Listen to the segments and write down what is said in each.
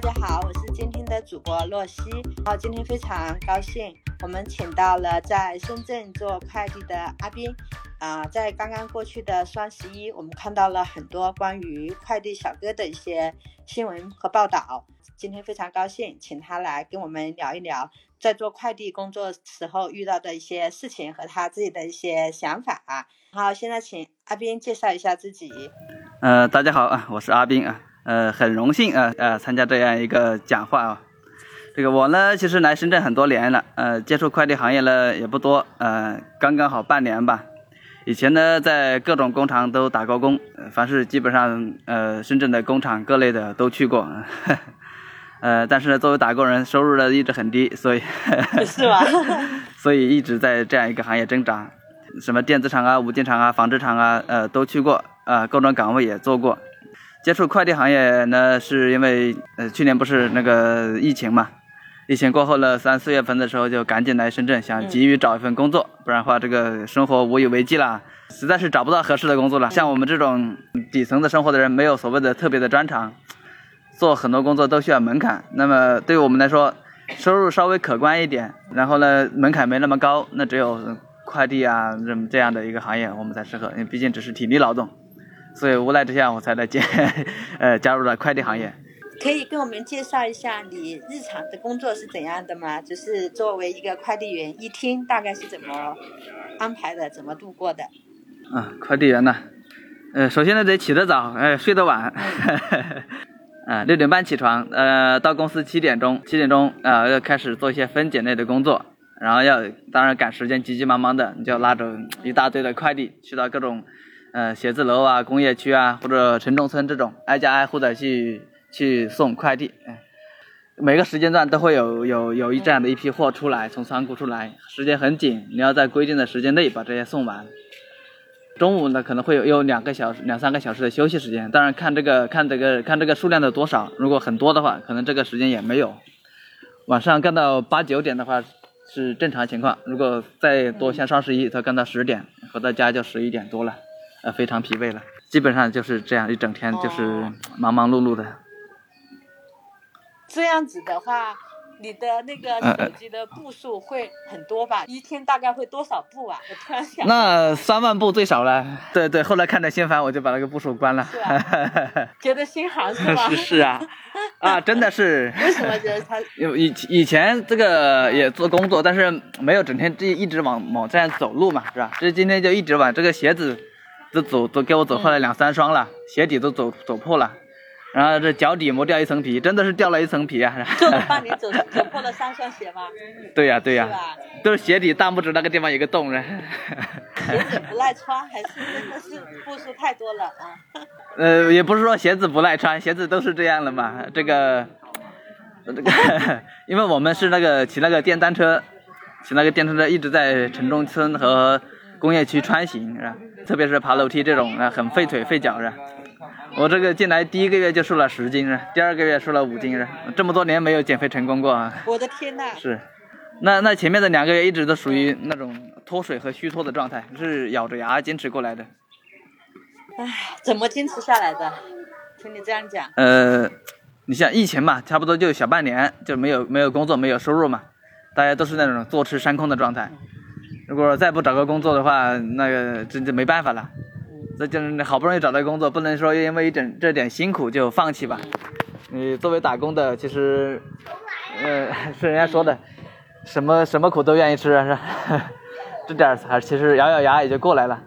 大家好，我是今天的主播洛西。然后今天非常高兴，我们请到了在深圳做快递的阿斌。啊，在刚刚过去的双十一，我们看到了很多关于快递小哥的一些新闻和报道。今天非常高兴，请他来跟我们聊一聊，在做快递工作时候遇到的一些事情和他自己的一些想法。好，现在请阿斌介绍一下自己。呃，大家好啊，我是阿斌啊。呃，很荣幸啊，呃，参加这样一个讲话啊。这个我呢，其实来深圳很多年了，呃，接触快递行业呢也不多，呃，刚刚好半年吧。以前呢，在各种工厂都打过工，凡是基本上呃深圳的工厂各类的都去过。呃，但是呢，作为打工人，收入呢一直很低，所以 是吧？所以一直在这样一个行业挣扎，什么电子厂啊、五金厂啊、纺织厂啊，呃，都去过，啊，各种岗位也做过。接触快递行业呢，是因为呃去年不是那个疫情嘛，疫情过后呢，三四月份的时候就赶紧来深圳，想急于找一份工作，不然的话这个生活无以为继了，实在是找不到合适的工作了。像我们这种底层的生活的人，没有所谓的特别的专长，做很多工作都需要门槛。那么对于我们来说，收入稍微可观一点，然后呢门槛没那么高，那只有快递啊这这样的一个行业我们才适合，因为毕竟只是体力劳动。所以无奈之下，我才来接，呃，加入了快递行业。可以跟我们介绍一下你日常的工作是怎样的吗？就是作为一个快递员，一天大概是怎么安排的，怎么度过的？啊，快递员呢，呃，首先呢得起得早，哎，睡得晚，啊，六点半起床，呃，到公司七点钟，七点钟啊要开始做一些分拣类的工作，然后要当然赶时间，急急忙忙的，你就拉着一大堆的快递去到各种。呃，写字楼啊，工业区啊，或者城中村这种，挨家挨户的去去送快递。每个时间段都会有有有一这样的一批货出来，从仓库出来，时间很紧，你要在规定的时间内把这些送完。中午呢，可能会有有两个小时、两三个小时的休息时间，当然看这个看这个看这个数量的多少，如果很多的话，可能这个时间也没有。晚上干到八九点的话是正常情况，如果再多，像双十一，他干到十点，回到家就十一点多了。呃，非常疲惫了，基本上就是这样一整天，就是忙忙碌碌的。这样子的话，你的那个手机的步数会很多吧？一天大概会多少步啊？我突然想。那三万步最少了。对对，后来看着心烦，我就把那个步数关了。觉得心寒是 吧？是是啊，啊，真的是。为什么觉得他？以以前这个也做工作，但是没有整天一一直往往这样走路嘛，是吧？这今天就一直往这个鞋子。都走都给我走坏了两三双了，鞋底都走走破了，然后这脚底磨掉一层皮，真的是掉了一层皮啊！就 帮你走走破了三双鞋吗？对呀对呀，都是鞋底大拇指那个地方有个洞呢。鞋子不耐穿还是真的是步数太多了啊？呃，也不是说鞋子不耐穿，鞋子都是这样的嘛。这个这个，因为我们是那个骑那个电单车，骑那个电单车一直在城中村和。工业区穿行是吧？特别是爬楼梯这种啊，很费腿费脚是吧？我这个进来第一个月就瘦了十斤是，第二个月瘦了五斤是，这么多年没有减肥成功过啊！我的天呐！是，那那前面的两个月一直都属于那种脱水和虚脱的状态，是咬着牙坚持过来的。唉，怎么坚持下来的？听你这样讲。呃，你像疫情嘛，差不多就小半年就没有没有工作没有收入嘛，大家都是那种坐吃山空的状态。如果再不找个工作的话，那个真就没办法了。这就是好不容易找到工作，不能说因为一点这点辛苦就放弃吧。你作为打工的，其实，呃，是人家说的，什么什么苦都愿意吃，是吧？这点还其实咬咬牙也就过来了。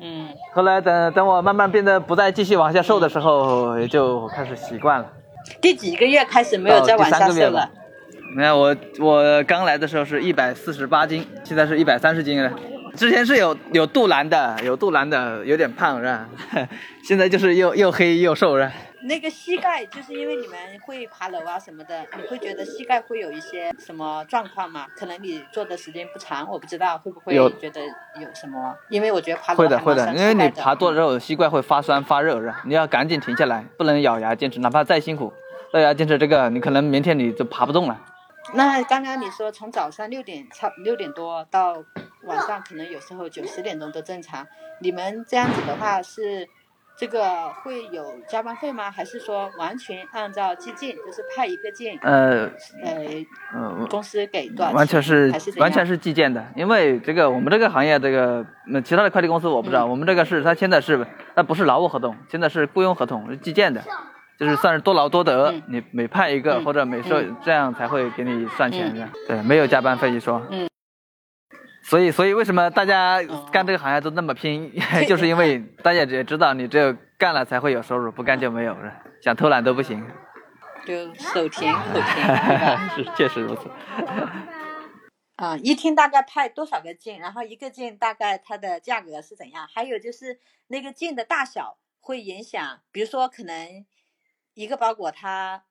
嗯。后来等等我慢慢变得不再继续往下瘦的时候，也就开始习惯了。第几个月开始没有再往下瘦了？你看我，我刚来的时候是一百四十八斤，现在是一百三十斤了。之前是有有肚腩的，有肚腩的，有点胖是吧？现在就是又又黑又瘦是吧？那个膝盖就是因为你们会爬楼啊什么的，你会觉得膝盖会有一些什么状况吗？可能你做的时间不长，我不知道会不会觉得有什么？因为我觉得爬楼会的会的，因为你爬多了之后膝盖会发酸发热是吧？你要赶紧停下来，不能咬牙坚持，哪怕再辛苦，咬牙坚持这个，你可能明天你就爬不动了。那刚刚你说从早上六点差六点多到晚上可能有时候九十点钟都正常，你们这样子的话是这个会有加班费吗？还是说完全按照计件，就是派一个件，呃呃，呃，公司给多少钱？完全是是完全是计件的，因为这个我们这个行业这个那其他的快递公司我不知道，嗯我们这个是它现在是它不是劳务合同，现在是雇佣合同，是计件的，就是算是多劳多得，嗯你每派一个、嗯或者每收、嗯这样才会给你算钱嗯的，对，没有加班费一说。嗯。所以，所以为什么大家哦干这个行业都那么拼，对就是因为大家也知道你只有干了才会有收入，不干就没有了，想偷懒都不行。就手甜口甜，是，确实如此。啊，一天大概派多少个件？然后一个件大概它的价格是怎样？还有就是那个件的大小会影响，比如说可能一个包裹它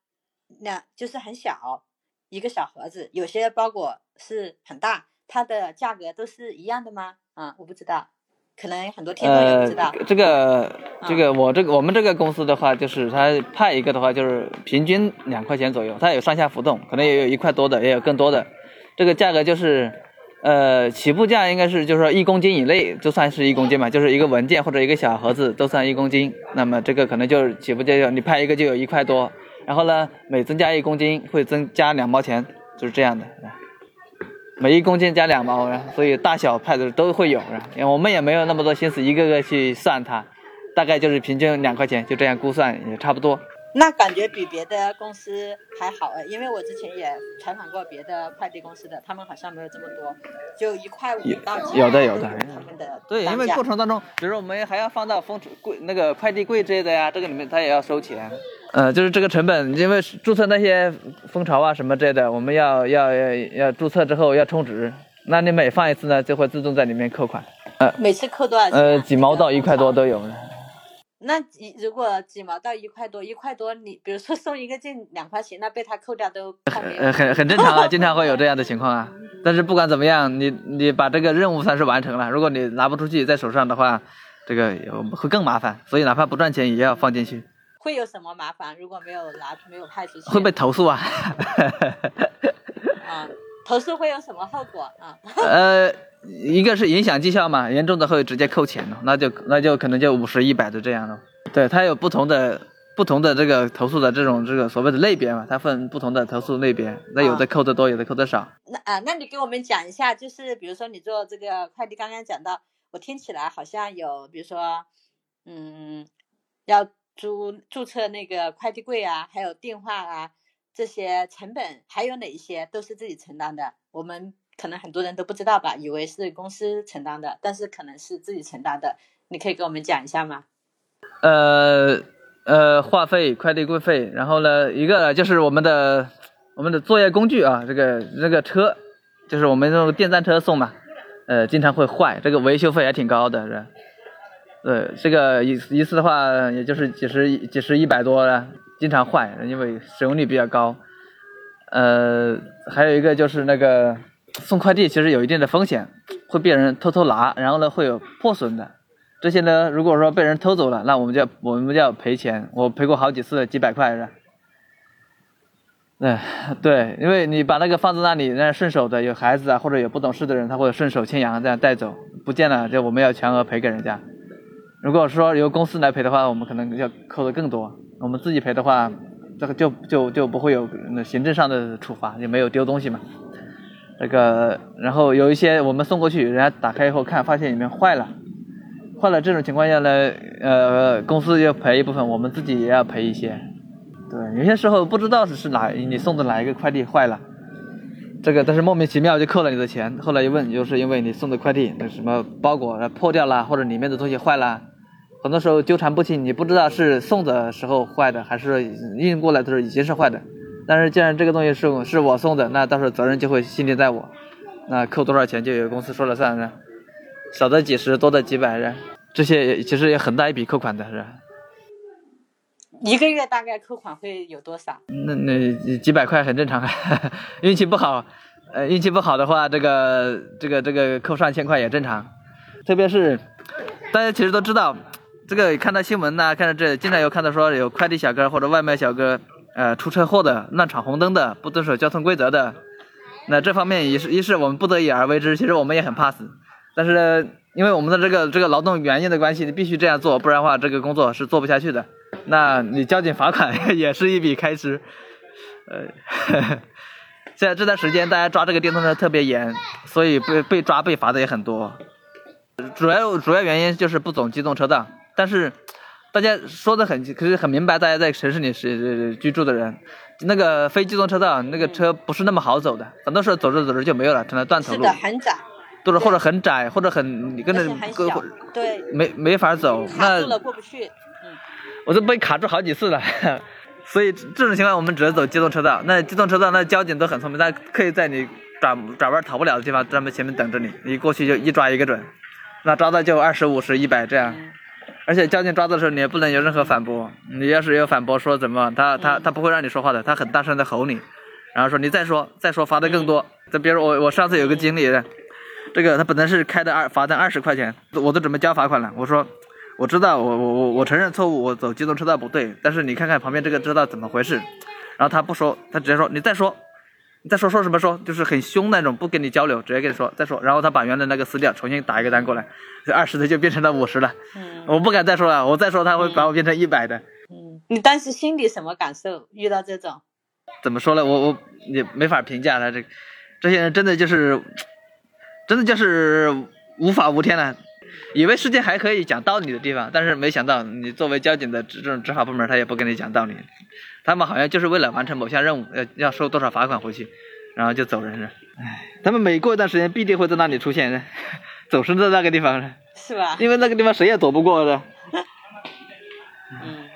那就是很小，一个小盒子，有些包裹是很大，它的价格都是一样的吗？啊，我不知道，可能很多听众也不呃知道。，这个这嗯个我这个我们这个公司的话，就是它派一个的话，就是平均两块钱左右，它有上下浮动，可能也有一块多的，也有更多的。这个价格就是，呃，起步价应该是就是说一公斤以内就算是一公斤嘛，就是一个文件或者一个小盒子都算一公斤。那么这个可能就是起步价就你派一个就有一块多，然后呢每增加一公斤会增加两毛钱，就是这样的。每一公斤加两毛，所以大小派的都会有，因为我们也没有那么多心思一个个去算它，大概就是平均两块钱，就这样估算也差不多。那感觉比别的公司还好哎，因为我之前也采访过别的快递公司的，他们好像没有这么多，就一块五到几有的有的他们的对，因为过程当中，比如说我们还要放到封柜那个快递柜之类的呀，这个里面他也要收钱。呃，就是这个成本，因为注册那些蜂巢啊什么之类的，我们要要要要注册之后要充值，那你每放一次呢，就会自动在里面扣款。每次扣多少钱啊？呃，几毛到一块多。都有。那几如果几毛到一块多，一块多你比如说送一个件两块钱，那被他扣掉都快没有呃，很很正常啊，经常会有这样的情况啊。但是不管怎么样，你你把这个任务算是完成了。如果你拿不出去在手上的话，这个会更麻烦。所以哪怕不赚钱也要放进去，会有什么麻烦？如果没有拿没有派出去，会被投诉啊。啊投诉会有什么后果啊？呃，一个是影响绩效嘛，严重的会直接扣钱了，那就那就可能就五十、一百的这样了。对，它有不同的不同的这个投诉的这种这个所谓的类别嘛，它分不同的投诉类别，那有的扣的多，有的扣的少。那啊，那你给我们讲一下，就是比如说你做这个快递，刚刚讲到，我听起来好像有，比如说，嗯，要注注册那个快递柜啊，还有电话啊，这些成本还有哪一些都是自己承担的？我们可能很多人都不知道吧，以为是公司承担的，但是可能是自己承担的。你可以给我们讲一下吗？呃呃，话费、快递柜费，然后呢，一个就是我们的我们的作业工具啊，这个这个车，就是我们那种电单车送嘛，呃，经常会坏，这个维修费还挺高的，是吧。对，这个一一次的话，也就是几十几十一百多了，经常坏，因为使用率比较高。呃，还有一个就是那个送快递，其实有一定的风险，会被人偷偷拿，然后呢会有破损的。这些呢，如果说被人偷走了，那我们就要我们就要赔钱。我赔过好几次，几百块是吧。对对，因为你把那个放在那里，那顺手的有孩子啊，或者有不懂事的人，他会顺手牵羊这样带走，不见了就我们要全额赔给人家。如果说由公司来赔的话，我们可能要扣的更多。我们自己赔的话，这个就就就不会有那行政上的处罚，也没有丢东西嘛。这个，然后有一些我们送过去，人家打开以后看，发现里面坏了。坏了这种情况下呢，呃，公司要赔一部分，我们自己也要赔一些。对，有些时候不知道是是哪你送的哪一个快递坏了，这个但是莫名其妙就扣了你的钱。后来一问，就是因为你送的快递那什么包裹破掉了，或者里面的东西坏了，很多时候纠缠不清，你不知道是送的时候坏的，还是运过来的时候已经是坏的。但是既然这个东西是是我送的，那到时候责任就会心定在我，那扣多少钱就由公司说了算是。少的几十，多的几百，这些其实也很大一笔扣款的是。一个月大概扣款会有多少？那那几百块很正常，运气不好，呃，运气不好的话，这个这个这个扣上千块也正常。特别是大家其实都知道，这个看到新闻呐、看到这经常有看到说有快递小哥或者外卖小哥，呃，出车祸的、乱闯红灯的、不遵守交通规则的，那这方面也是一是我们不得已而为之，其实我们也很怕死。但是因为我们的这个这个劳动原因的关系，你必须这样做，不然的话这个工作是做不下去的。那你交警罚款 也是一笔开支。呃，现在这段时间大家抓这个电动车特别严，所以被被抓被罚的也很多。主要主要原因就是不走机动车道，但是大家说的很可是很明白，大家在城市里是居住的人，那个非机动车道那个车不是那么好走的，很多时候走着走着就没有了，成了断头路。是的，很窄。都是或者很窄，或者很你跟着跟对，没没法走，那过不去。嗯，我都被卡住好几次了，所以这种情况我们只能走机动车道。那机动车道那交警都很聪明，他可以在你转转弯逃不了的地方，专门前面等着你，你过去就一抓一个准。那抓到就二十五十一百这样，而且交警抓的时候你也不能有任何反驳，你要是有反驳说怎么，他他他不会让你说话的，他很大声的吼你，然后说你再说再说罚的更多。再比如我我上次有个经理。这个他本来是开的二罚单二十块钱，我都准备交罚款了。我说我知道，我我我我承认错误，我走机动车道不对。但是你看看旁边这个车道怎么回事？然后他不说，他直接说你再说，你再说说什么说？就是很凶那种，不跟你交流，直接跟你说再说。然后他把原来那个撕掉，重新打一个单过来，这二十的就变成了五十了。嗯，我不敢再说了，我再说他会把我变成一百的。嗯，你当时心里什么感受？遇到这种？怎么说呢？我我也没法评价他。这这些人真的就是。真的就是无法无天了，以为世界还可以讲道理的地方，但是没想到你作为交警的这种执法部门，他也不跟你讲道理，他们好像就是为了完成某项任务，要要收多少罚款回去，然后就走人了。唉，他们每过一段时间必定会在那里出现，总是在那个地方，是吧？因为那个地方谁也躲不过的。嗯。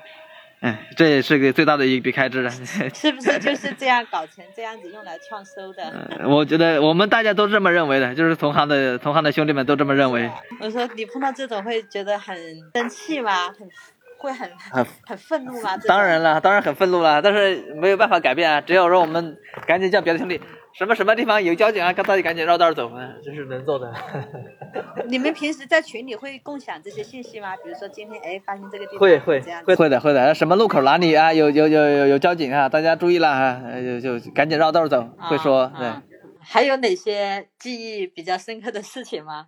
哎，这也是个最大的一笔开支了。是不是就是这样搞成这样子用来创收的？我觉得我们大家都这么认为的，就是同行的同行的兄弟们都这么认为。我说你碰到这种会觉得很生气吗？很会很很很愤怒吗？当然了，当然很愤怒了，但是没有办法改变啊。只有说我们赶紧叫别的兄弟。什么什么地方有交警啊？大家赶紧绕道走啊！这是能做的。你们平时在群里会共享这些信息吗？比如说今天哎发现这个地方会会会会的会的。什么路口哪里啊？有有有有有交警啊！大家注意了哈！就就赶紧绕道走。会说对。还有哪些记忆比较深刻的事情吗？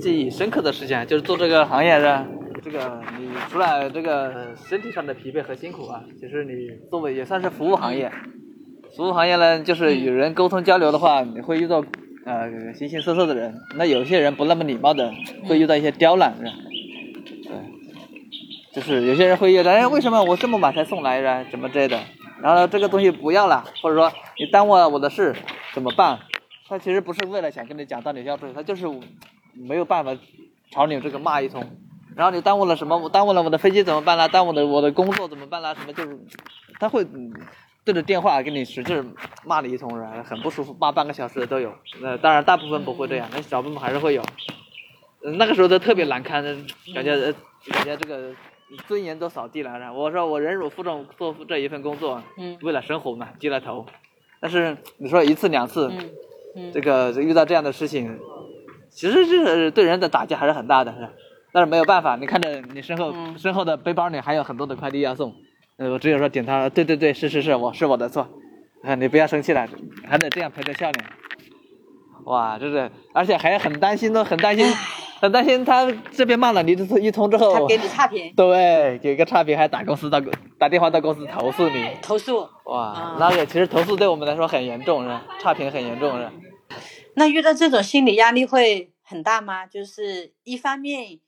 记忆深刻的事情就是做这个行业是这个你除了这个身体上的疲惫和辛苦啊，其实你作为也算是服务行业。服务行业呢，就是与人沟通交流的话，你会遇到呃形形色色的人。那有些人不那么礼貌的，会遇到一些刁难的。对，就是有些人会遇到，哎，为什么我这么晚才送来着？怎么之类的？然后这个东西不要了，或者说你耽误了我的事，怎么办？他其实不是为了想跟你讲道理要不他就是没有办法朝你这个骂一通。然后你耽误了什么？我耽误了我的飞机怎么办呢？耽误了我的工作怎么办呢？什么就是，他会。对着电话给你使劲 骂了一通，是很不舒服，骂半个小时的都有。那当然，大部分不会这样，那小部分还是会有。那个时候都特别难堪，感觉感觉这个尊严都扫地了。我说我忍辱负重做这一份工作，为了生活嘛，低了头。但是你说一次两次，这个遇到这样的事情，其实是对人的打击还是很大的，是。但是没有办法，你看着你身后身后的背包里还有很多的快递要送。呃，我只有说点他，对对对，是是是，我是我的错，啊，你不要生气了，还得这样陪着笑脸，哇，这是，而且还很担心都很担心，很担心他这边骂了你一通之后，他给你差评，对，给个差评还打公司到打电话到公司投诉你，投诉，哇，那个其实投诉对我们来说很严重是，差评很严重是，那遇到这种心理压力会很大吗？就是一方面。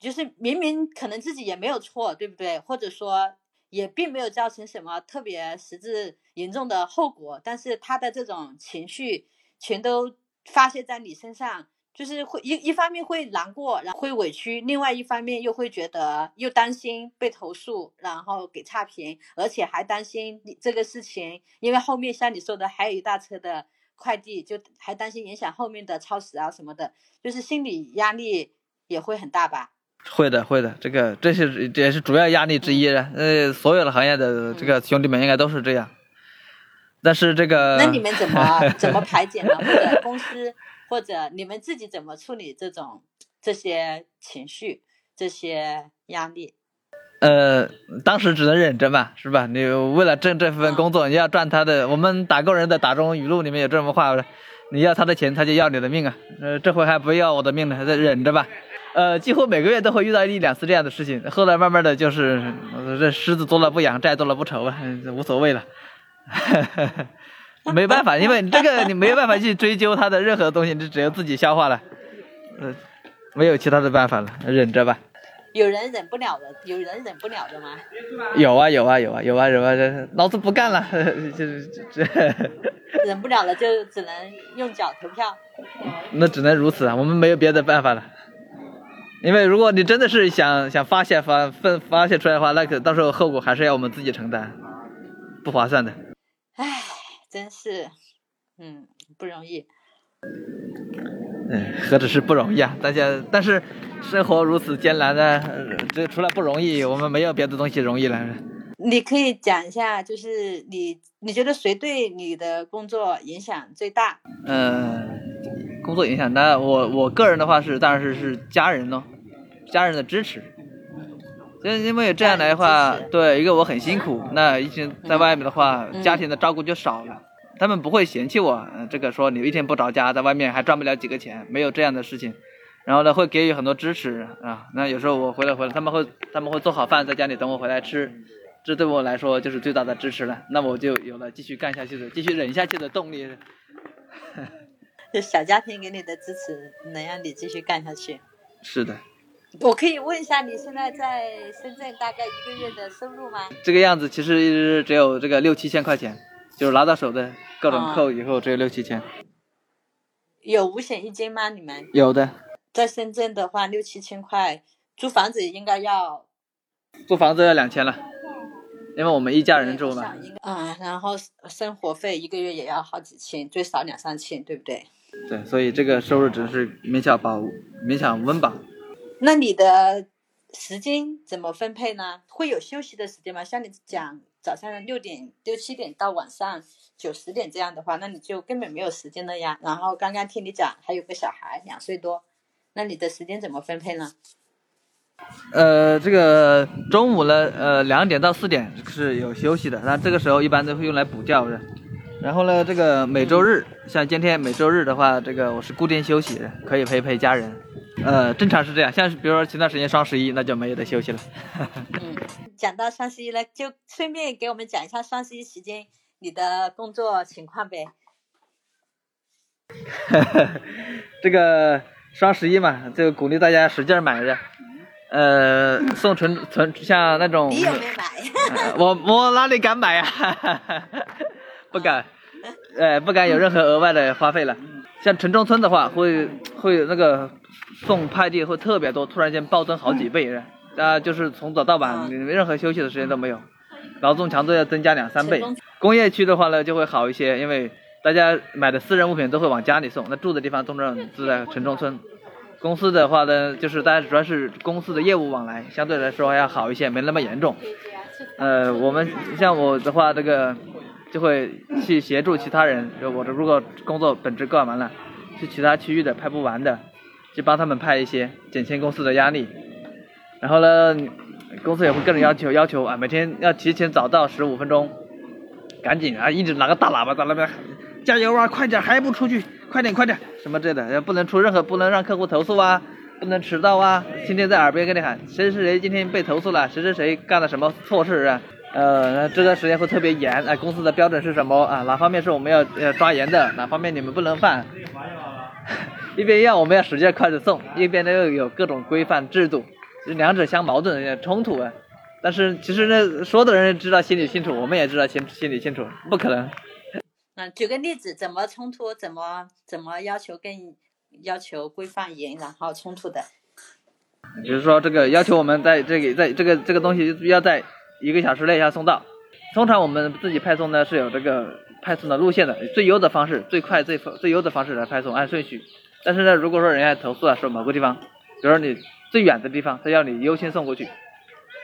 就是明明可能自己也没有错，对不对？或者说也并没有造成什么特别实质严重的后果，但是他的这种情绪全都发泄在你身上，就是会一一方面会难过，然后会委屈，另外一方面又会觉得又担心被投诉，然后给差评，而且还担心这个事情，因为后面像你说的还有一大车的快递，就还担心影响后面的超时啊什么的，就是心理压力也会很大吧。会的，会的，这个这是也是主要压力之一呃，所有的行业的这个兄弟们应该都是这样。但是这个，那你们怎么 怎么排解呢？或者公司，或者你们自己怎么处理这种这些情绪、这些压力？呃，当时只能忍着嘛，是吧？你为了挣这份工作，你要赚他的。我们打工人的打中语录里面有这么话：你要他的钱，他就要你的命啊。呃，这回还不要我的命呢，还在忍着吧。呃，几乎每个月都会遇到一两次这样的事情。后来慢慢的就是，这狮子多了不痒，债多了不愁啊，无所谓了。没办法，因为这个你没有办法去追究他的任何东西，你只有自己消化了。呃，没有其他的办法了，忍着吧。有人忍不了的，有人忍不了的吗？有啊有啊有啊有啊有啊！老子不干了，就是这。忍不了了，就只能用脚投票。那只能如此啊，我们没有别的办法了。因为如果你真的是想想发泄发分发泄出来的话，那可到时候后果还是要我们自己承担，不划算的。唉，真是，嗯，不容易。嗯，何止是不容易啊！大家，但是生活如此艰难呢，这除了不容易，我们没有别的东西容易了。你可以讲一下，就是你你觉得谁对你的工作影响最大？嗯，工作影响大，我我个人的话是，当然是是家人咯，家人的支持。就因为这样来的话，对一个我很辛苦，那一天在外面的话，家庭的照顾就少了。他们不会嫌弃我，这个说你一天不着家，在外面还赚不了几个钱，没有这样的事情。然后呢，会给予很多支持啊。那有时候我回来回来，他们会他们会做好饭在家里等我回来吃，这对我来说就是最大的支持了。那我就有了继续干下去的、继续忍下去的动力。就小家庭给你的支持，能让你继续干下去。是的。我可以问一下，你现在在深圳大概一个月的收入吗？这个样子，其实只有这个六七千块钱，就是拿到手的。各种扣以后只有六七千，有五险一金吗？你们有的，在深圳的话六七千块，租房子应该要，租房子要两千了，因为我们一家人住嘛。嗯，然后生活费一个月也要好几千，最少两三千，对不对？对，所以这个收入只是勉强保勉强温饱。那你的时间怎么分配呢？会有休息的时间吗？像你讲。早上六点六七点到晚上九十点这样的话，那你就根本没有时间了呀。然后刚刚听你讲还有个小孩两岁多，那你的时间怎么分配呢？呃，这个中午呢，呃，两点到四点是有休息的，那这个时候一般都会用来补觉的。然后呢，这个每周日，像今天每周日的话，这个我是固定休息的，可以陪陪家人。呃，正常是这样，像比如说前段时间双十一，那就没有得休息了。嗯，讲到双十一了，就顺便给我们讲一下双十一期间你的工作情况呗。这个双十一嘛，就鼓励大家使劲买着，呃，送存存像那种。你有没有买？我我哪里敢买呀？不敢，呃，不敢有任何额外的花费了。像城中村的话，会会有那个。送快递会特别多，突然间暴增好几倍，啊，就是从早到晚，你任何休息的时间都没有，劳动强度要增加两三倍。工业区的话呢，就会好一些，因为大家买的私人物品都会往家里送，那住的地方通常是在城中村。公司的话呢，就是大家主要是公司的业务往来，相对来说要好一些，没那么严重。呃，我们像我的话，这个就会去协助其他人，就我的如果工作本职干完了，去其他区域的拍不完的。就帮他们拍一些，减轻公司的压力。然后呢，公司也会个人要求，要求啊，每天要提前早到十五分钟，赶紧啊，一直拿个大喇叭在那边加油啊，快点，还不出去，快点，快点，什么之类的，不能出任何，不能让客户投诉啊，不能迟到啊，天天在耳边跟你喊，谁谁谁今天被投诉了，谁谁谁干了什么错事啊？呃，这段时间会特别严，哎，公司的标准是什么啊？哪方面是我们要要抓严的，哪方面你们不能犯？一边要我们要使劲快着送，一边呢又有各种规范制度，两者相矛盾，冲突啊。但是其实呢，说的人知道心里清楚，我们也知道心心里清楚，不可能。嗯，举个例子，怎么冲突？怎么怎么要求更要求规范严，然后冲突的？比如说这个要求我们在这个在这个这个东西要在一个小时内要送到，通常我们自己派送呢是有这个派送的路线的，最优的方式，最快最最优的方式来派送，按顺序。但是呢，如果说人家投诉了，说某个地方，比如说你最远的地方，他要你优先送过去，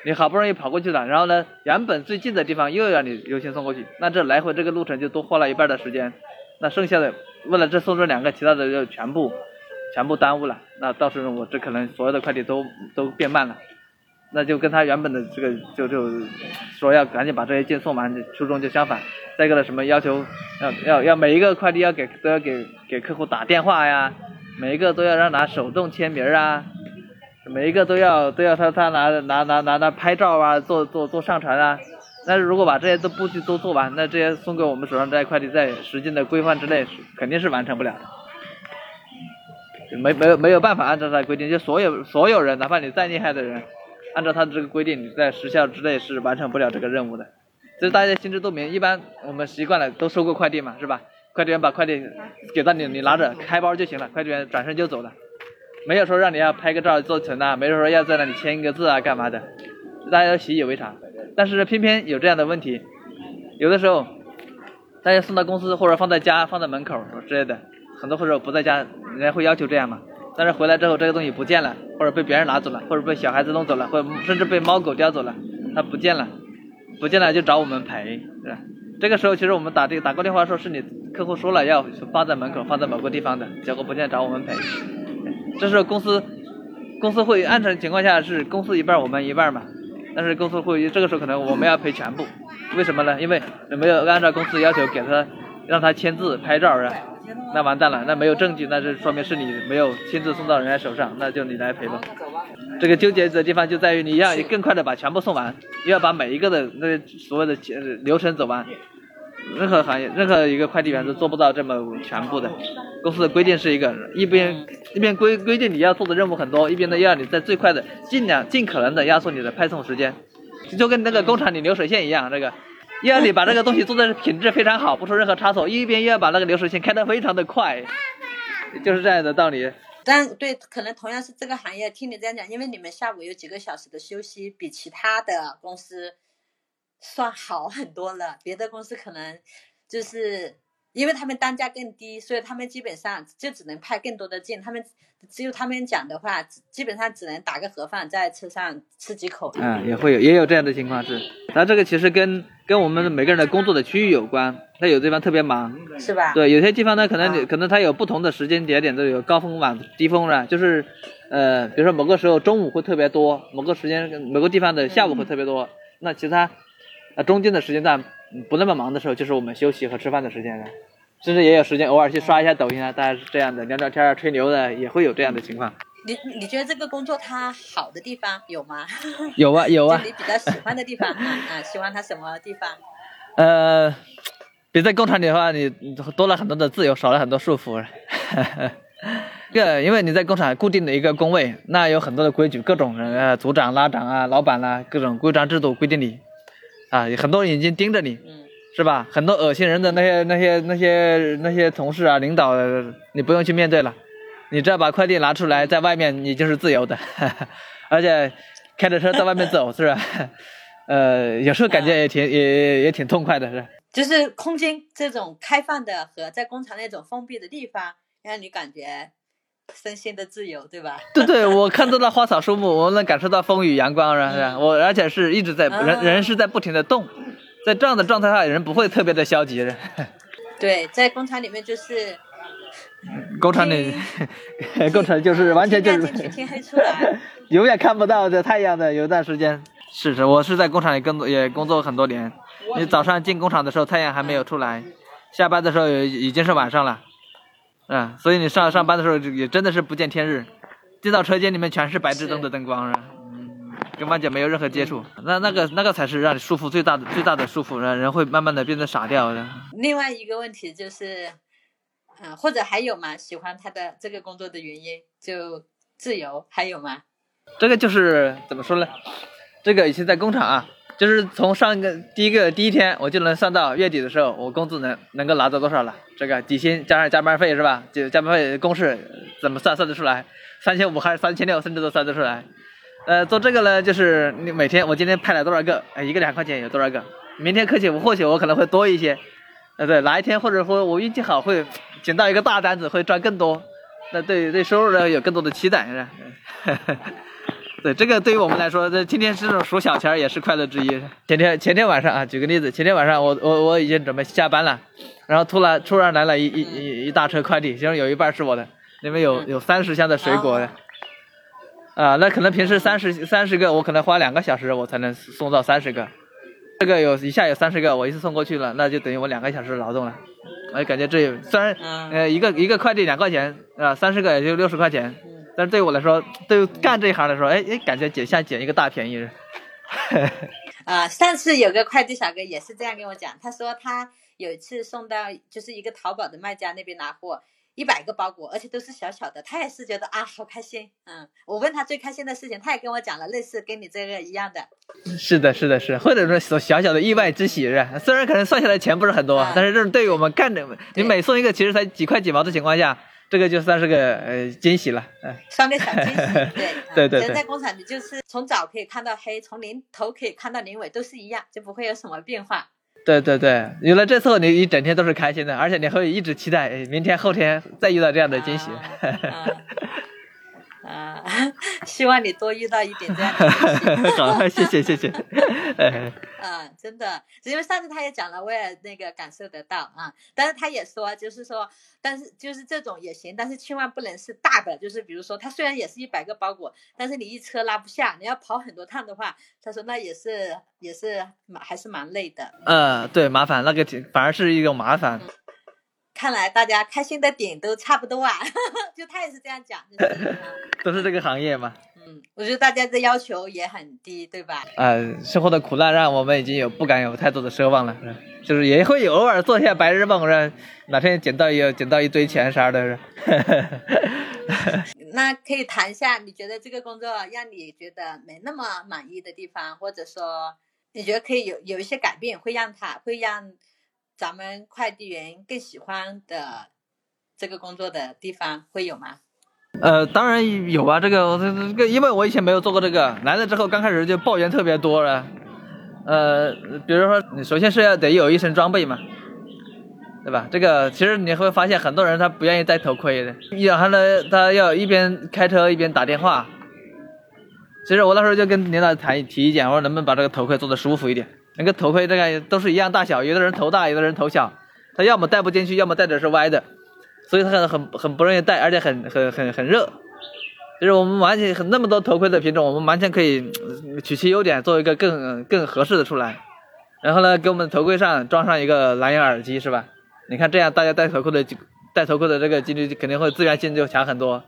你好不容易跑过去了，然后呢，原本最近的地方又要你优先送过去，那这来回这个路程就多花了一半的时间，那剩下的为了这送这两个，其他的就全部全部耽误了，那到时候我这可能所有的快递都都变慢了，那就跟他原本的这个就就说要赶紧把这些件送完，初衷就相反。再一个呢，什么要求要要要每一个快递要给都要给给客户打电话呀，每一个都要让拿手动签名啊，每一个都要都要他他拿拿拿拿拿拍照啊，做做做上传啊。那如果把这些都布局都做完，那这些送给我们手上这些快递，在时间的规范之内，肯定是完成不了的。没没有没有办法按照他的规定，就所有所有人，哪怕你再厉害的人，按照他的这个规定，你在时效之内是完成不了这个任务的。这大家心知肚明，一般我们习惯了都收过快递嘛，是吧？快递员把快递给到你，你拿着开包就行了，快递员转身就走了，没有说让你要拍个照做存啊，没有说要在那里签一个字啊，干嘛的，大家都习以为常。但是偏偏有这样的问题，有的时候大家送到公司或者放在家、放在门口之类的，很多或者不在家，人家会要求这样嘛。但是回来之后这个东西不见了，或者被别人拿走了，或者被小孩子弄走了，或者甚至被猫狗叼走了，它不见了，不见了就找我们赔，是吧？这个时候其实我们打这个打过电话说是你客户说了要放在门口，放在某个地方的，结果不见找我们赔。这时候公司公司会按照情况下是公司一半我们一半嘛。但是公司会这个时候可能我们要赔全部，为什么呢？因为没有按照公司要求给他让他签字拍照啊，那完蛋了，那没有证据，那就说明是你没有亲自送到人家手上，那就你来赔吧。这个纠结的地方就在于你要更快的把全部送完，又要把每一个的那所谓的流程走完。任何行业，任何一个快递员都做不到这么全部的。公司的规定是一个，一边一边规规定你要做的任务很多，一边呢要你在最快的尽量尽可能的压缩你的派送时间，就跟那个工厂里流水线一样，这个要你把这个东西做的品质非常好，不出任何差错，一边又要把那个流水线开得非常的快，就是这样的道理。但对，可能同样是这个行业，听你这样讲，因为你们下午有几个小时的休息，比其他的公司。算好很多了，别的公司可能就是因为他们单价更低，所以他们基本上就只能派更多的件。他们只有他们讲的话，基本上只能打个盒饭，在车上吃几口。嗯，也会有也有这样的情况是。那这个其实跟跟我们每个人的工作的区域有关，他有地方特别忙，是吧？对，有些地方呢，可能可能他有不同的时间节点都有高峰晚低峰是就是呃，比如说某个时候中午会特别多，某个时间某个地方的下午会特别多，那其他。呃中间的时间段不那么忙的时候，就是我们休息和吃饭的时间了，甚至也有时间偶尔去刷一下抖音啊，大家是这样的聊聊天啊、吹牛的，也会有这样的情况。你你觉得这个工作它好的地方有吗？有啊 有啊。你比较喜欢的地方啊啊，喜欢它什么地方？呃，比在工厂里的话，你多了很多的自由，少了很多束缚。对因为你在工厂固定的一个工位，那有很多的规矩，各种人啊，组长、拉长啊、老板啦，各种规章制度规定你。啊，很多眼睛盯着你，是吧？很多恶心人的那些、那些、那些、那些同事啊、领导，你不用去面对了，你只要把快递拿出来，在外面你就是自由的，而且开着车在外面走，是吧？呃，有时候感觉也挺、也也挺痛快的，是。就是空间这种开放的和在工厂那种封闭的地方，让你感觉。身心的自由，对吧？对 对，我看到那花草树木，我能感受到风雨阳光，是吧？我而且是一直在人人是在不停的动，在这样的状态下，人不会特别的消极。对，在工厂里面就是，工厂里，工厂就是完全就是天黑出来，永远看不到这太阳的，有段时间是是，我是在工厂里工作也工作很多年，你早上进工厂的时候太阳还没有出来，下班的时候已经是晚上了。嗯，所以你上上班的时候也真的是不见天日，进到车间里面全是白炽灯的灯光，跟万姐没有任何接触，那那个那个才是让你舒服最大的最大的舒服，让人会慢慢的变得傻掉的。另外一个问题就是，嗯，或者还有吗？喜欢他的这个工作的原因就自由，还有吗？这个就是怎么说呢？这个以前在工厂啊。就是从上一个第一个第一天，我就能算到月底的时候，我工资能能够拿到多少了。这个底薪加上加班费是吧？就加班费公式怎么算算得出来？三千五还是三千六，甚至都算得出来。呃，做这个呢，就是你每天我今天派了多少个，一个两块钱有多少个？明天客气我或许我可能会多一些。呃，对，哪一天或者说我运气好会捡到一个大单子，会赚更多。那对对收入呢有更多的期待是吧？对这个，对于我们来说，这天天这种数小钱也是快乐之一。前天前天晚上啊，举个例子，前天晚上我我我已经准备下班了，然后突然突然来了一一一一大车快递，其中有一半是我的，里面有有三十箱的水果，啊，那可能平时三十三十个，我可能花两个小时，我才能送到三十个。这个有一下有三十个，我一次送过去了，那就等于我两个小时劳动了。我感觉这虽然呃一个一个快递两块钱啊，三十个也就六十块钱，但是对我来说，对干这一行来说，哎哎，感觉捡像捡一个大便宜。啊，上次有个快递小哥也是这样跟我讲，他说他有一次送到就是一个淘宝的卖家那边拿货。一百个包裹，而且都是小小的，他也是觉得啊，好开心。嗯，我问他最开心的事情，他也跟我讲了类似跟你这个一样的。是的，是的，是，或者说小小的意外之喜是，虽然可能算下来钱不是很多，但是这种对于我们干的，你每送一个其实才几块几毛的情况下，这个就算是个呃惊喜了。嗯，算个小惊喜。对对对。人在工厂里就是从早可以看到黑，从零头可以看到零尾都是一样，就不会有什么变化。对对对，有了这次后，你一整天都是开心的，而且你会一直期待明天、后天再遇到这样的惊喜。啊，希望你多遇到一点这样的。好，谢谢谢谢。啊，真的，因为上次他也讲了，我也那个感受得到啊。但是他也说，就是说，但是就是这种也行，但是千万不能是大的，就是比如说，他虽然也是一百个包裹，但是你一车拉不下，你要跑很多趟的话，他说那也是也是蛮还是蛮累的。呃，对，麻烦那个反而是一种麻烦。看来大家开心的点都差不多啊，就他也是这样讲，都是这个行业嘛。嗯，我觉得大家的要求也很低，对吧？呃，生活的苦难让我们已经有不敢有太多的奢望了，就是也会偶尔做一下白日梦，是哪天捡到一捡到一堆钱啥的。是。那可以谈一下，你觉得这个工作让你觉得没那么满意的地方，或者说你觉得可以有有一些改变，会让他会让。咱们快递员更喜欢的这个工作的地方会有吗？呃，当然有啊，这个这这个，因为我以前没有做过这个，来了之后刚开始就抱怨特别多了。呃，比如说，你首先是要得有一身装备嘛，对吧？这个其实你会发现很多人他不愿意戴头盔的，然后呢，他要一边开车一边打电话。其实我那时候就跟领导谈提意见，我说能不能把这个头盔做的舒服一点。那个头盔这个都是一样大小，有的人头大，有的人头小，他要么戴不进去，要么戴的是歪的，所以他很很很不容易戴，而且很很很很热。就是我们完全那么多头盔的品种，我们完全可以取其优点，做一个更更合适的出来。然后呢，给我们头盔上装上一个蓝牙耳机，是吧？你看这样，大家戴头盔的戴头盔的这个几率肯定会自愿性就强很多。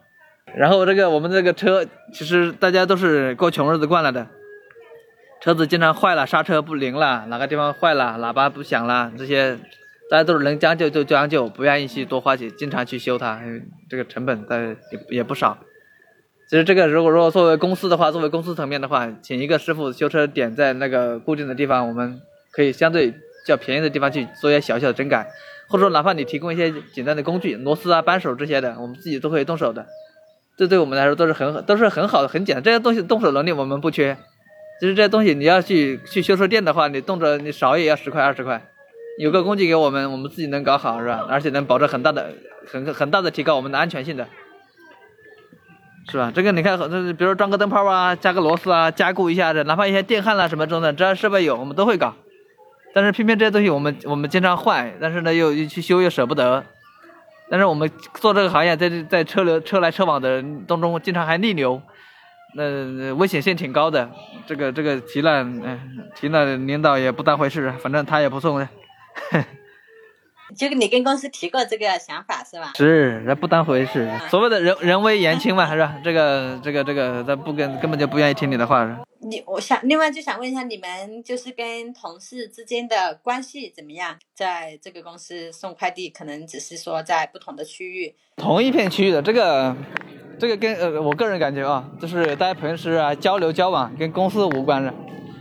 然后这个我们这个车，其实大家都是过穷日子惯了的。车子经常坏了，刹车不灵了，哪个地方坏了，喇叭不响了，这些大家都是能将就就将就，不愿意去多花钱，经常去修它，这个成本在也也不少。其实这个如果说作为公司的话，作为公司层面的话，请一个师傅修车点在那个固定的地方，我们可以相对较便宜的地方去做一些小小的整改，或者说哪怕你提供一些简单的工具，螺丝啊、扳手这些的，我们自己都可以动手的。这对我们来说都是很都是很好的、很简单，这些东西动手能力我们不缺。其实这东西你要去去修车店的话，你动辄你少也要十块二十块，有个工具给我们，我们自己能搞好是吧？而且能保证很大的很很大的提高我们的安全性的，是吧？这个你看，这比如装个灯泡啊，加个螺丝啊，加固一下的，哪怕一些电焊啦什么中的，只要设备有，我们都会搞。但是偏偏这些东西我们我们经常坏，但是呢又又去修又舍不得。但是我们做这个行业，在在车流车来车往的当中，经常还逆流。那危险性挺高的，这个这个提了，嗯，提了，领导也不当回事，反正他也不送。就你跟公司提过这个想法是吧？是，那不当回事。所谓的人人微言轻嘛，是吧？这个这个这个，他不跟根本就不愿意听你的话。你我想另外就想问一下，你们就是跟同事之间的关系怎么样？在这个公司送快递，可能只是说在不同的区域，同一片区域的这个。这个跟呃，我个人感觉啊，就是大家平时啊交流交往跟公司无关的，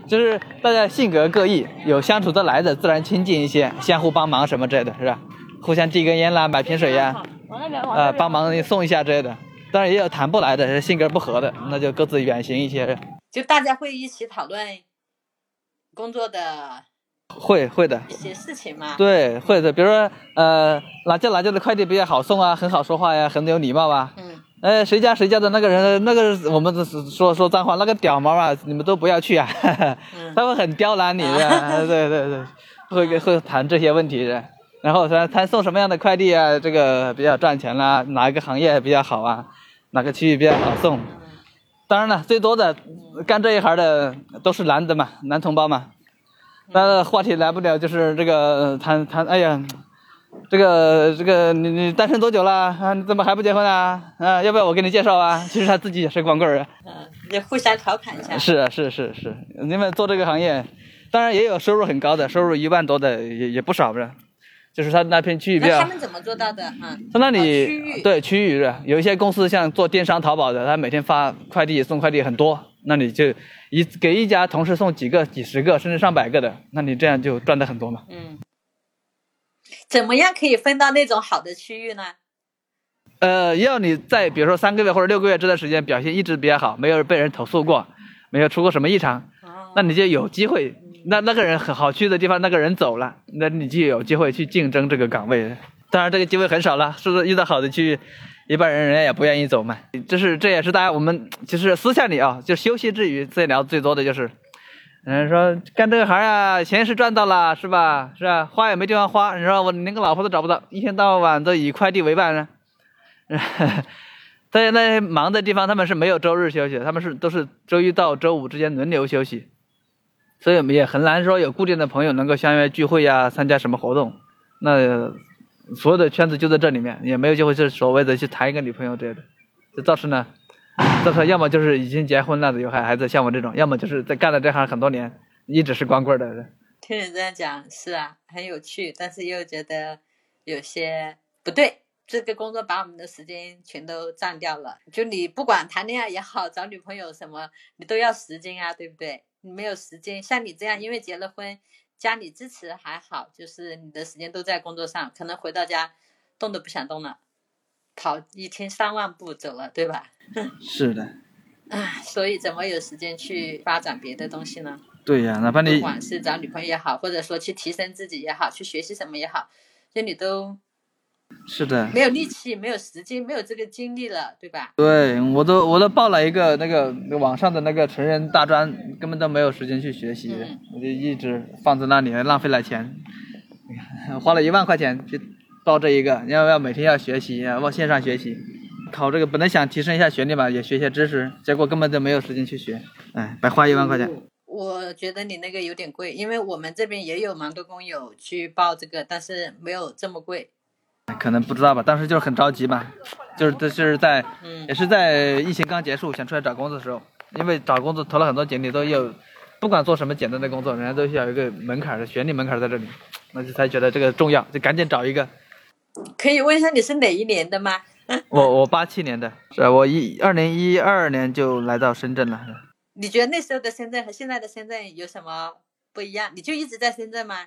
就是大家性格各异，有相处得来的自然亲近一些，相互帮忙什么之类的，是吧？互相递根烟啦，买瓶水呀，呃，帮忙送一下之类的。当然也有谈不来的，性格不合的，那就各自远行一些。就大家会一起讨论工作的，会会的一些事情嘛？对，会的。比如说呃，哪家哪家的快递比较好送啊，很好说话呀，很有礼貌啊。嗯。哎，谁家谁家的那个人，那个我们说说脏话，那个屌毛啊，你们都不要去啊！他会很刁难你的，对对对，会会谈这些问题的。然后说他送什么样的快递啊，这个比较赚钱啦，哪一个行业比较好啊，哪个区域比较好送，当然了，最多的干这一行的都是男的嘛，男同胞嘛。那话题来不了，就是这个谈谈，哎呀，这个这个你你单身多久了啊？你怎么还不结婚啊？啊，要不要我给你介绍啊？其实他自己也是光棍儿。嗯，就互相调侃一下。是啊，是是是，你们做这个行业，当然也有收入很高的，收入一万多的也也不少不是？就是他那片区域比较。那他们怎么做到的？哈，他那里区域对区域是，有一些公司像做电商淘宝的，他每天发快递送快递很多，那你就一给一家同事送几个、几十个甚至上百个的，那你这样就赚的很多嘛。嗯，怎么样可以分到那种好的区域呢？呃，要你在比如说三个月或者六个月这段时间表现一直比较好，没有被人投诉过，没有出过什么异常，哦，那你就有机会。那那个人很好去的地方，那个人走了，那你就有机会去竞争这个岗位。当然，这个机会很少了，是不是？遇到好的区域，一般人人家也不愿意走嘛。这是这也是大家我们其实私下里啊，就休息之余最聊最多的就是，嗯，说干这个行呀，钱是赚到了，是吧？是吧？花也没地方花，你说我连个老婆都找不到，一天到晚都以快递为伴呢。在那些忙的地方，他们是没有周日休息，他们是都是周一到周五之间轮流休息。所以也很难说有固定的朋友能够相约聚会呀，参加什么活动。那所有的圈子就在这里面，也没有机会是所谓的去谈一个女朋友之类的。这造成呢，造成要么就是已经结婚了的有孩孩子，像我这种；要么就是在干了这行很多年，一直是光棍的人。听你这样讲是啊，很有趣，但是又觉得有些不对。这个工作把我们的时间全都占掉了。就你不管谈恋爱也好，找女朋友什么，你都要时间啊，对不对？你没有时间，像你这样，因为结了婚，家里支持还好，就是你的时间都在工作上，可能回到家动都不想动了，跑一天三万步走了，对吧？是的，唉，所以怎么有时间去发展别的东西呢？对呀，哪怕你不管是找女朋友也好，或者说去提升自己也好，去学习什么也好，就你都是的，没有力气、没有时间、没有这个精力了，对吧？对我都我都报了一个那个网上的那个成人大专，根本都没有时间去学习，嗯我就一直放在那里浪费了钱，花了一万块钱去报这一个，要要每天要学习，要线上学习，考这个本来想提升一下学历嘛，也学一些知识，结果根本就没有时间去学，哎，白花一万块钱。我觉得你那个有点贵，因为我们这边也有蛮多工友去报这个，但是没有这么贵。可能不知道吧，当时就是很着急吧，就是这是在，嗯也是在疫情刚结束想出来找工作的时候，因为找工作投了很多简历，都有，不管做什么简单的工作，人家都需要一个门槛的学历门槛在这里，那就才觉得这个重要，就赶紧找一个。可以问一下你是哪一年的吗？我我八七年的，是啊我一二零一二年就来到深圳了，你觉得那时候的深圳和现在的深圳有什么不一样？你就一直在深圳吗？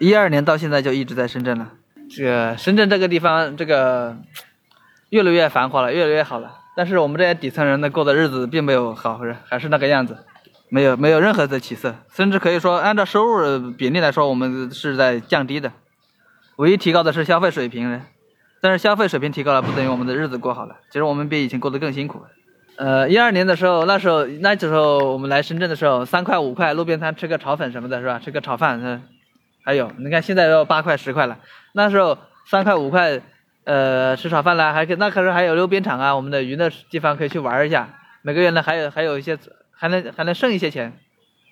一二年到现在就一直在深圳了。这个深圳这个地方，这个越来越繁华了，越来越好了。但是我们这些底层人呢，过的日子并没有好，是还是那个样子，没有没有任何的起色，甚至可以说按照收入比例来说，我们是在降低的。唯一提高的是消费水平，但是消费水平提高了，不等于我们的日子过好了。其实我们比以前过得更辛苦。呃，一二年的时候，那时候那时候我们来深圳的时候，三块五块路边摊吃个炒粉什么的，是吧？吃个炒饭，还有你看现在要八块十块了。那时候三块五块，呃，吃炒饭啦，还可以那可是还有溜冰场啊，我们的娱乐地方可以去玩一下。每个月呢还有还有一些还能还能剩一些钱，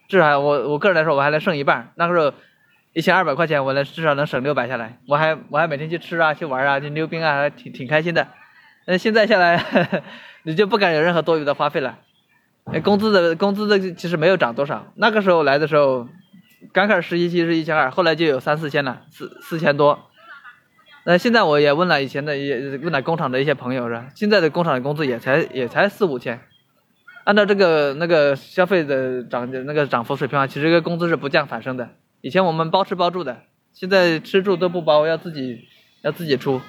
至少我我个人来说我还能剩一半。那个时候一千二百块钱，我能至少能省六百下来。我还我还每天去吃啊，去玩啊，去溜冰啊，还挺挺开心的。那现在下来，你就不敢有任何多余的花费了。哎，工资的工资的其实没有涨多少。那个时候来的时候，刚开始实习期是一千二，后来就有三四千了，四四千多。那现在我也问了以前的也问了工厂的一些朋友是吧？现在的工厂的工资也才也才四五千，按照这个那个消费的涨那个涨幅水平啊，其实这个工资是不降反升的。以前我们包吃包住的，现在吃住都不包，要自己要自己出。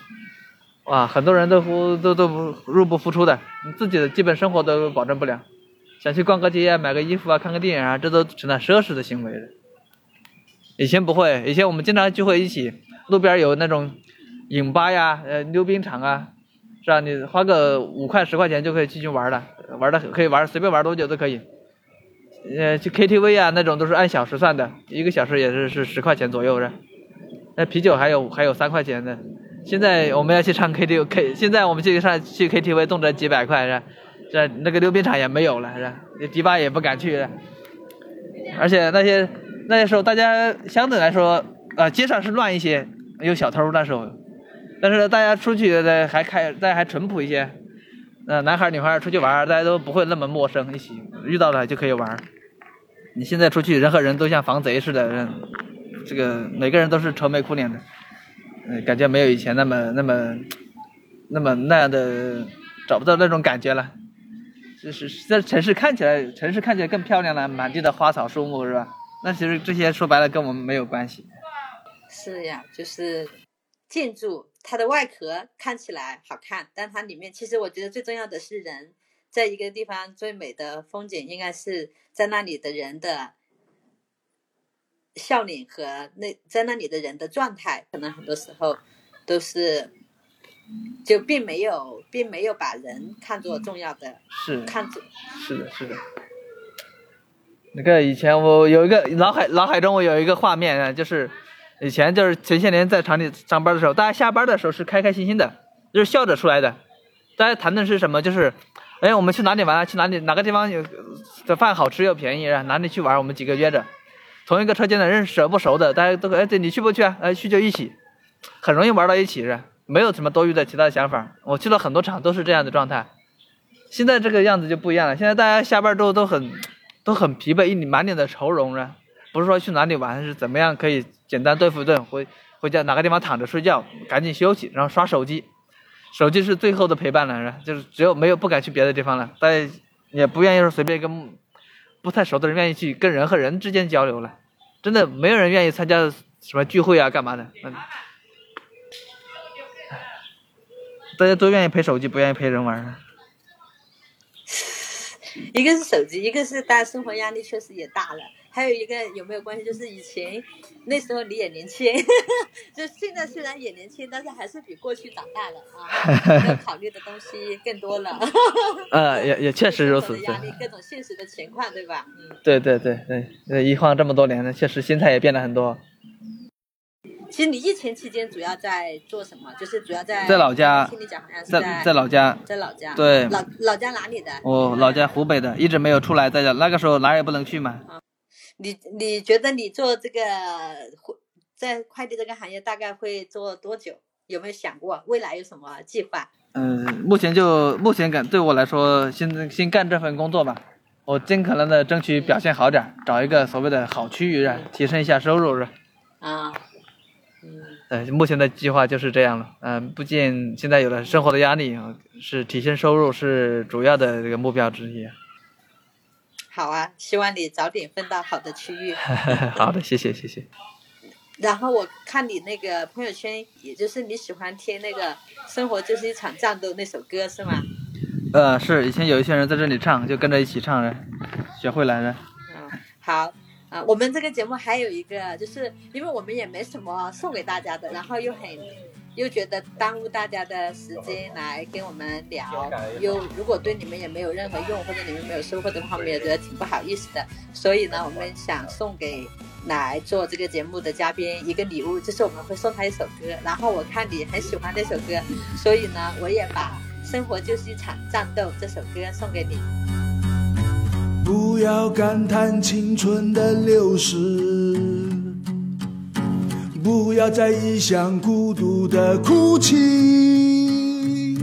哇，很多人都不都都不入不敷出的，你自己的基本生活都保证不了。想去逛个街啊，买个衣服啊，看个电影啊，这都成了奢侈的行为了。以前不会，以前我们经常聚会一起，路边有那种影吧呀，呃，溜冰场啊，是吧？你花个五块十块钱就可以进去玩了，玩的可以玩，随便玩多久都可以。呃，去 KTV 啊，那种都是按小时算的，一个小时也是是十块钱左右是。那啤酒还有还有三块钱的。现在我们要去唱 KTV，K 现在我们去唱去 KTV 动辄几百块是？这那个溜冰场也没有了，是吧？迪吧也不敢去了，而且那些那些时候大家相对来说，呃，街上是乱一些，有小偷那时候，但是大家出去的还开，大家还淳朴一些，呃，男孩女孩出去玩，大家都不会那么陌生，一起遇到了就可以玩。你现在出去，人和人都像防贼似的，这个每个人都是愁眉苦脸的，嗯，感觉没有以前那么那么那么那样的找不到那种感觉了。就是在城市看起来，城市看起来更漂亮了，满地的花草树木是吧？那其实这些说白了跟我们没有关系。是呀，就是建筑它的外壳看起来好看，但它里面其实我觉得最重要的是人。在一个地方最美的风景，应该是在那里的人的笑脸和那在那里的人的状态，可能很多时候都是就并没有并没有把人看作重要的，是看作是的，是的。那个以前我有一个脑海脑海中我有一个画面啊，就是以前就是前些年在厂里上班的时候，大家下班的时候是开开心心的，就是笑着出来的，大家谈的是什么？就是。哎，我们去哪里玩？去哪里？哪个地方有的饭好吃又便宜？哪里去玩？我们几个约着，同一个车间的认识不熟的，大家都哎，对，你去不去啊？哎，去就一起，很容易玩到一起是，没有什么多余的其他的想法。我去了很多场，都是这样的状态。现在这个样子就不一样了。现在大家下班之后都很都很疲惫，一满脸的愁容是，不是说去哪里玩，是怎么样可以简单对付一顿，回回家哪个地方躺着睡觉，赶紧休息，然后刷手机。手机是最后的陪伴了，是吧？就是只有没有不敢去别的地方了，大家也不愿意说随便跟不太熟的人愿意去跟人和人之间交流了，真的没有人愿意参加什么聚会啊，干嘛的？嗯，大家都愿意陪手机，不愿意陪人玩。一个是手机，一个是大家生活压力确实也大了。还有一个有没有关系？就是以前那时候你也年轻，就现在虽然也年轻，但是还是比过去长大了啊，要考虑的东西更多了。呃，也也确实如此。压力，各种现实的情况，对吧？嗯。对对对对，一晃这么多年了，确实心态也变了很多。其实你疫情期间主要在做什么？就是主要在在老家。听你讲，好像是在在老家。在老家。对。老老家哪里的？我老家湖北的，一直没有出来，在家那个时候哪也不能去嘛。你你觉得你做这个在快递这个行业大概会做多久？有没有想过未来有什么计划？嗯，目前就目前干对我来说，先先干这份工作吧。我尽可能的争取表现好点，找一个所谓的好区域，提升一下收入是。啊，嗯。呃，目前的计划就是这样了。嗯，不仅现在有了生活的压力，是提升收入是主要的这个目标之一。好啊，希望你早点分到好的区域。好的，谢谢谢谢。然后我看你那个朋友圈，也就是你喜欢听那个《生活就是一场战斗》那首歌是吗？呃，是以前有一些人在这里唱，就跟着一起唱的，学会来的。嗯，好啊，我们这个节目还有一个，就是因为我们也没什么送给大家的，然后又很。又觉得耽误大家的时间来跟我们聊，又如果对你们也没有任何用，或者你们没有收获的话，我们也觉得挺不好意思的。所以呢，我们想送给来做这个节目的嘉宾一个礼物，就是我们会送他一首歌。然后我看你很喜欢那首歌，所以呢，我也把《生活就是一场战斗》这首歌送给你。不要感叹青春的流逝。不要再异乡孤独的哭泣，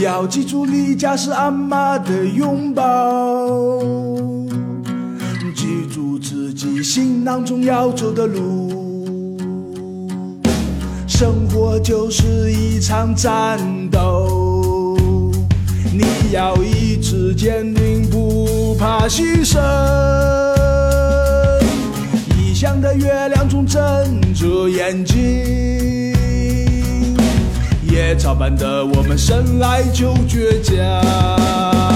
要记住离家是阿妈的拥抱，记住自己行囊中要走的路。生活就是一场战斗，你要意志坚定，不怕牺牲。异乡的月亮总睁着眼睛，野草般的我们生来就倔强。